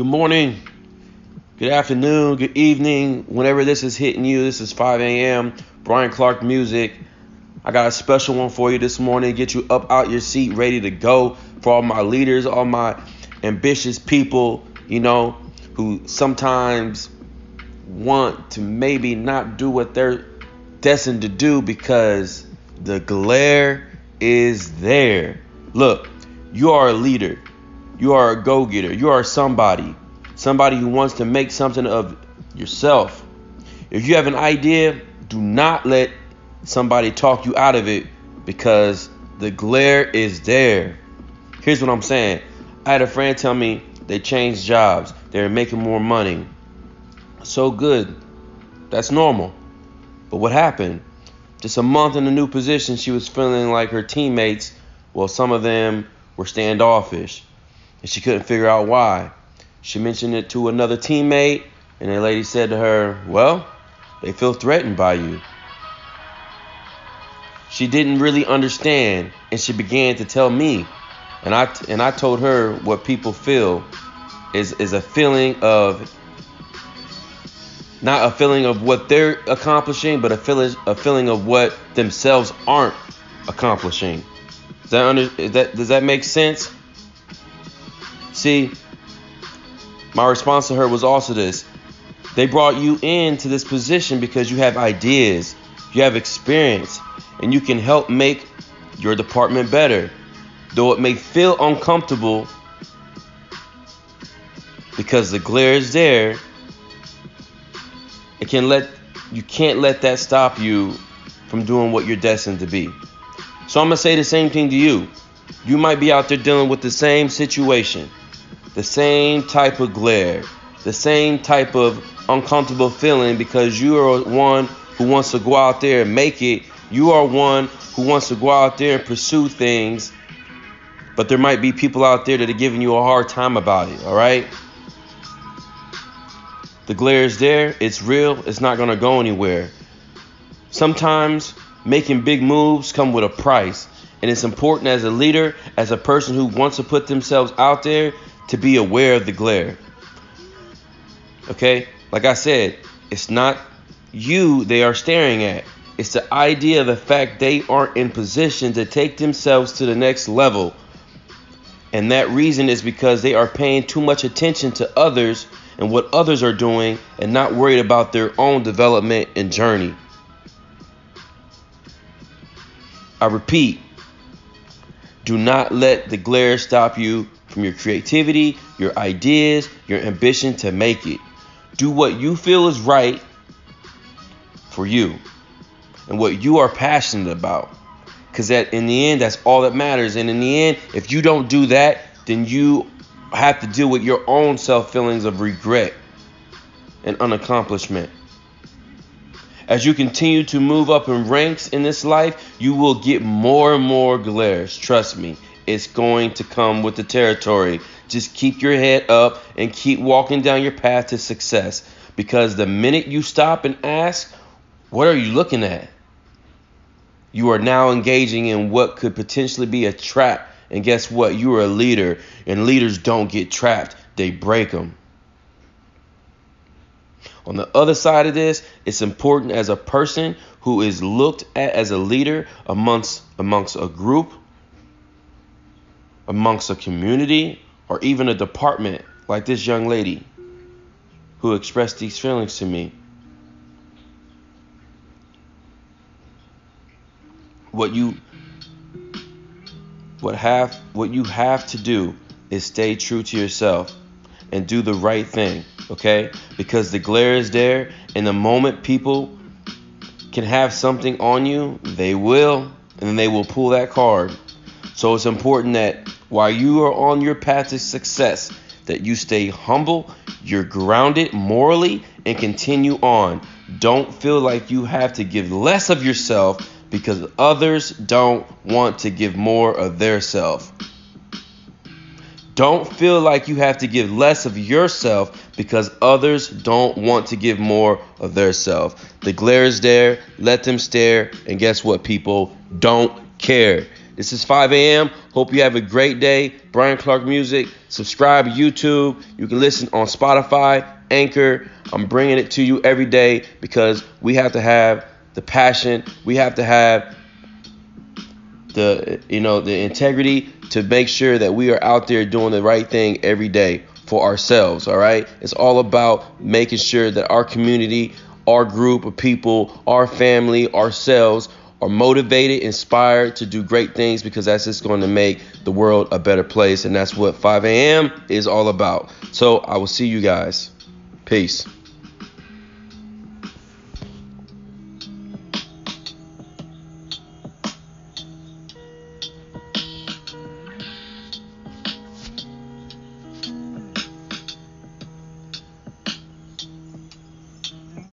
Good morning, good afternoon, good evening, whenever this is hitting you. This is 5 a.m. Brian Clark Music. I got a special one for you this morning. Get you up out your seat, ready to go for all my leaders, all my ambitious people, you know, who sometimes want to maybe not do what they're destined to do because the glare is there. Look, you are a leader. You are a go getter. You are somebody. Somebody who wants to make something of yourself. If you have an idea, do not let somebody talk you out of it because the glare is there. Here's what I'm saying I had a friend tell me they changed jobs, they're making more money. So good. That's normal. But what happened? Just a month in a new position, she was feeling like her teammates, well, some of them were standoffish and she couldn't figure out why. She mentioned it to another teammate, and the lady said to her, Well, they feel threatened by you. She didn't really understand, and she began to tell me, and I and I told her what people feel is is a feeling of not a feeling of what they're accomplishing, but a feeling a feeling of what themselves aren't accomplishing. Does that under, that does that make sense? See, my response to her was also this. They brought you into this position because you have ideas, you have experience, and you can help make your department better. Though it may feel uncomfortable because the glare is there, it can let you can't let that stop you from doing what you're destined to be. So I'm to say the same thing to you. You might be out there dealing with the same situation the same type of glare, the same type of uncomfortable feeling because you are one who wants to go out there and make it. You are one who wants to go out there and pursue things, but there might be people out there that are giving you a hard time about it, all right? The glare is there, it's real, it's not going to go anywhere. Sometimes making big moves come with a price, and it's important as a leader, as a person who wants to put themselves out there to be aware of the glare. Okay? Like I said, it's not you they are staring at. It's the idea of the fact they aren't in position to take themselves to the next level. And that reason is because they are paying too much attention to others and what others are doing and not worried about their own development and journey. I repeat, do not let the glare stop you from your creativity, your ideas, your ambition to make it. Do what you feel is right for you and what you are passionate about. Because that in the end, that's all that matters. And in the end, if you don't do that, then you have to deal with your own self feelings of regret and unaccomplishment. As you continue to move up in ranks in this life, you will get more and more glares. Trust me. It's going to come with the territory. Just keep your head up and keep walking down your path to success. Because the minute you stop and ask, what are you looking at? You are now engaging in what could potentially be a trap. And guess what? You are a leader, and leaders don't get trapped, they break them. On the other side of this, it's important as a person who is looked at as a leader amongst amongst a group amongst a community or even a department like this young lady who expressed these feelings to me. What you what have what you have to do is stay true to yourself and do the right thing, okay? Because the glare is there and the moment people can have something on you, they will and then they will pull that card. So it's important that while you are on your path to success, that you stay humble, you're grounded morally, and continue on. Don't feel like you have to give less of yourself because others don't want to give more of their self. Don't feel like you have to give less of yourself because others don't want to give more of their self. The glare is there, let them stare, and guess what, people? Don't care. This is 5 a.m. Hope you have a great day. Brian Clark Music. Subscribe YouTube. You can listen on Spotify, Anchor. I'm bringing it to you every day because we have to have the passion. We have to have the you know the integrity to make sure that we are out there doing the right thing every day for ourselves all right it's all about making sure that our community our group of people our family ourselves are motivated inspired to do great things because that's just going to make the world a better place and that's what 5 a.m is all about. So i will see you guys. Peace